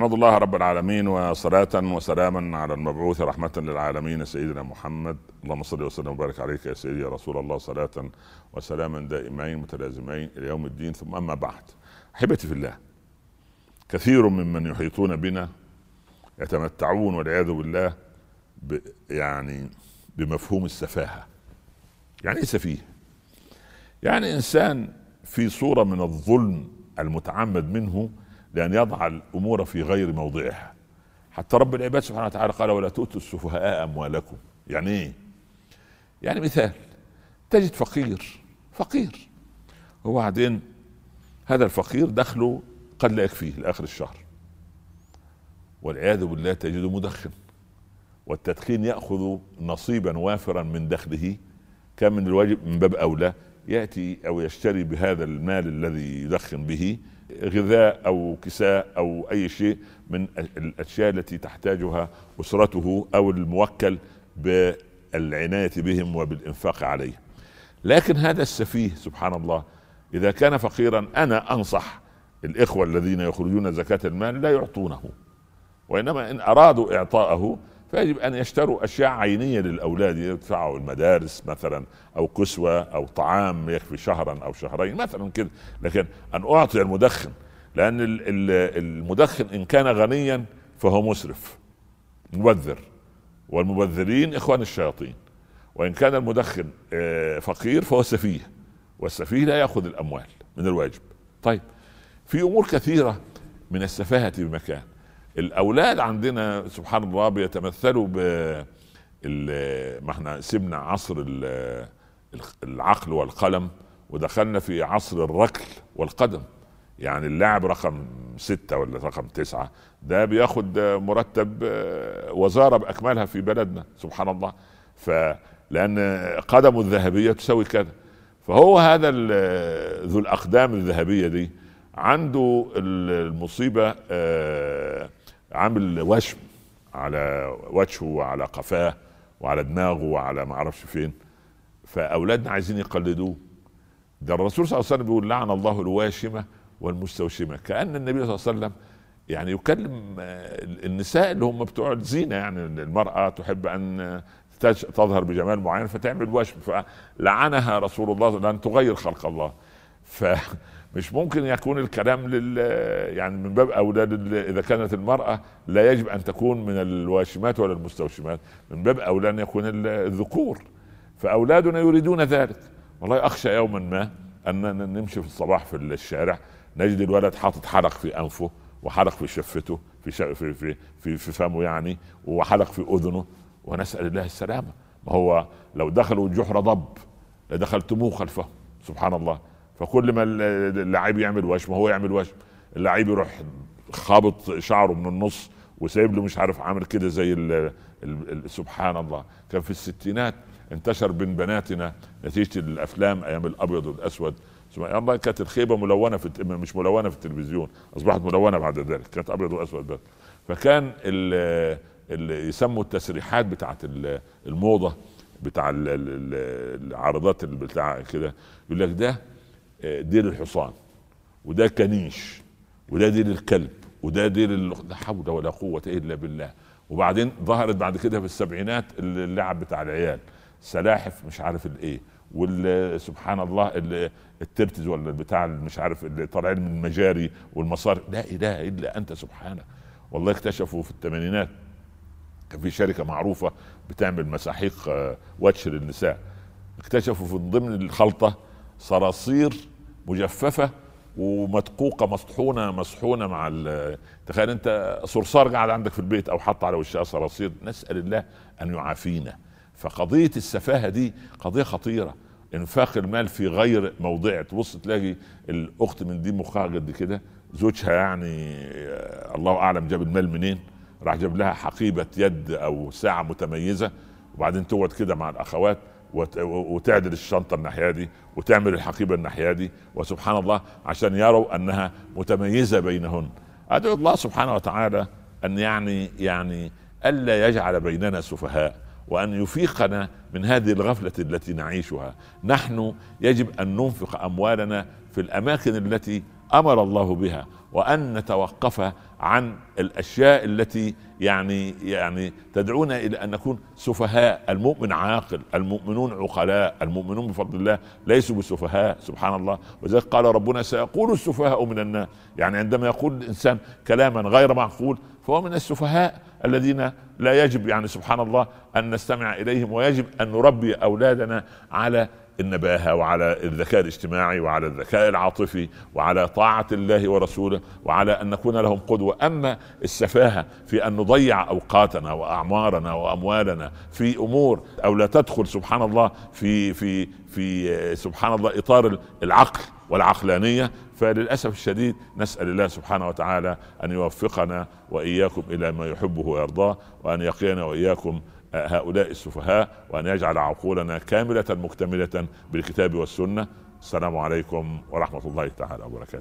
احمد الله رب العالمين وصلاة وسلاما على المبعوث رحمة للعالمين. سيدنا محمد اللهم صل وسلم وبارك عليك يا سيدي يا رسول الله صلاة وسلاما دائمين متلازمين إلى يوم الدين. ثم أما بعد أحبتي في الله كثير ممن يحيطون بنا يتمتعون والعياذ بالله ب يعني بمفهوم السفاهة. يعني إيه سفيه؟ يعني إنسان في صورة من الظلم المتعمد منه لأن يضع الأمور في غير موضعها. حتى رب العباد سبحانه وتعالى قال ولا تؤتوا السفهاء أموالكم. يعني إيه؟ يعني مثال تجد فقير فقير. وبعدين هذا الفقير دخله قد لا يكفيه لآخر الشهر. والعياذ بالله تجده مدخن. والتدخين يأخذ نصيبا وافرا من دخله. كان من الواجب؟ من باب أولى. يأتي أو يشتري بهذا المال الذي يدخن به غذاء أو كساء أو أي شيء من الأشياء التي تحتاجها أسرته أو الموكل بالعناية بهم وبالإنفاق عليه. لكن هذا السفيه سبحان الله إذا كان فقيرا أنا أنصح الإخوة الذين يخرجون زكاة المال لا يعطونه وإنما إن أرادوا إعطاءه فيجب أن يشتروا أشياء عينية للأولاد يدفعوا المدارس مثلا أو كسوه أو طعام يكفي شهرا أو شهرين مثلا كده. لكن أن أعطي المدخن لأن المدخن إن كان غنيا فهو مسرف مبذر. والمبذرين إخوان الشياطين. وإن كان المدخن آه، فقير فهو سفيه والسفيه لا يأخذ الأموال من الواجب. طيب في أمور كثيرة من السفاهة بمكان. الأولاد عندنا سبحان الله بيتمثلوا ب ما إحنا سيبنا عصر العقل والقلم ودخلنا في عصر الركل والقدم. يعني اللاعب رقم ستة ولا رقم تسعة ده بياخد مرتب آه، وزارة بأكملها في بلدنا سبحان الله. فلأن قدمه الذهبية تساوي كذا. فهو هذا ذو الأقدام الذهبية دي. عنده المصيبة آه، عامل وشم على وجهه وعلى قفاه وعلى دماغه وعلى ما أعرفش فين. فأولادنا عايزين يقلدوه. ده الرسول صلى الله عليه وسلم بيقول لعن الله الواشمة والمستوشمة. كأن النبي صلى الله عليه وسلم يعني يكلم النساء اللي هم بتوع الزينة يعني المرأة تحب أن تظهر بجمال معين فتعمل وشم. فلعنها رسول الله لأن تغير خلق الله. ف مش ممكن يكون الكلام لل يعني من باب اولى إذا كانت المرأة لا يجب أن تكون من الواشمات ولا المستوشمات من باب أولى أن يكون الذكور. فأولادنا يريدون ذلك. والله أخشى يوما ما أن نمشي في الصباح في الشارع نجد الولد حاطط حلق في أنفه وحلق في شفته في في في في, في فمه يعني وحلق في أذنه ونسأل الله السلامة. ما هو لو دخلوا جحر ضب لدخلتموه خلفه. سبحان الله. فكل ما اللعيب يعمل وشم هو يعمل وشم. اللعيب يروح خابط شعره من النص وسايب له مش عارف عامل كده زي ال ال سبحان الله. كان في الستينات انتشر بين بناتنا نتيجة الأفلام أيام الأبيض والأسود. سبحان الله كانت الخيبة ملونة في مش ملونة في التلفزيون أصبحت ملونة بعد ذلك كانت أبيض وأسود بس. فكان اللي يسموا التسريحات بتاعت الموضة بتاع العارضات بتاع كده. يقول لك ده ديل الحصان وده كنيش وده ديل الكلب وده ديل لا حول ولا قوة إلا بالله. وبعدين ظهرت بعد كده في السبعينات اللعب بتاع العيال سلاحف مش عارف الإيه سبحان الله الترتز ولا بتاع مش عارف اللي طالعين من المجاري والمصاري. لا إله إلا أنت سبحانك. والله اكتشفوا في الثمانينات كان في شركة معروفة بتعمل مساحيق آه، واتش للنساء. اكتشفوا في ضمن الخلطة صراصير مجففة ومدقوقة مطحونه مصحونه مع تخيل انت صرصار قاعد عندك في البيت أو حط على وشها صراصير نسأل الله أن يعافينا. فقضية السفاهة دي قضية خطيرة. إنفاق المال في غير موضعه. تبص تلاقي الأخت من دي مخها قد كده زوجها يعني آه، الله أعلم جاب المال منين راح جاب لها حقيبة يد أو ساعة متميزة وبعدين تقعد كده مع الأخوات. وتعدل الشنطة الناحية دي وتعمل الحقيبة الناحية دي. وسبحان الله عشان يروا أنها متميزة بينهن. أدعو الله سبحانه وتعالى أن يعني يعني ألا يجعل بيننا سفهاء وأن يفيقنا من هذه الغفلة التي نعيشها. نحن يجب أن ننفق أموالنا في الأماكن التي أمر الله بها وأن نتوقف عن الأشياء التي يعني يعني تدعونا إلى أن نكون سفهاء، المؤمن عاقل، المؤمنون عقلاء، المؤمنون بفضل الله ليسوا بسفهاء سبحان الله، وذلك قال ربنا سيقول السفهاء من الناس، يعني عندما يقول الإنسان كلاما غير معقول فهو من السفهاء الذين لا يجب يعني سبحان الله أن نستمع إليهم ويجب أن نربي أولادنا على النباهة وعلى الذكاء الاجتماعي وعلى الذكاء العاطفي وعلى طاعة الله ورسوله وعلى أن نكون لهم قدوة. أما السفاهة في أن نضيع أوقاتنا وأعمارنا وأموالنا في أمور أو لا تدخل سبحان الله في في في سبحان الله إطار العقل والعقلانية فللأسف الشديد نسأل الله سبحانه وتعالى أن يوفقنا وإياكم إلى ما يحبه ويرضاه وأن يقينا وإياكم هؤلاء السفهاء وأن يجعل عقولنا كاملة مكتملة بالكتاب والسنة. السلام عليكم ورحمة الله تعالى وبركاته.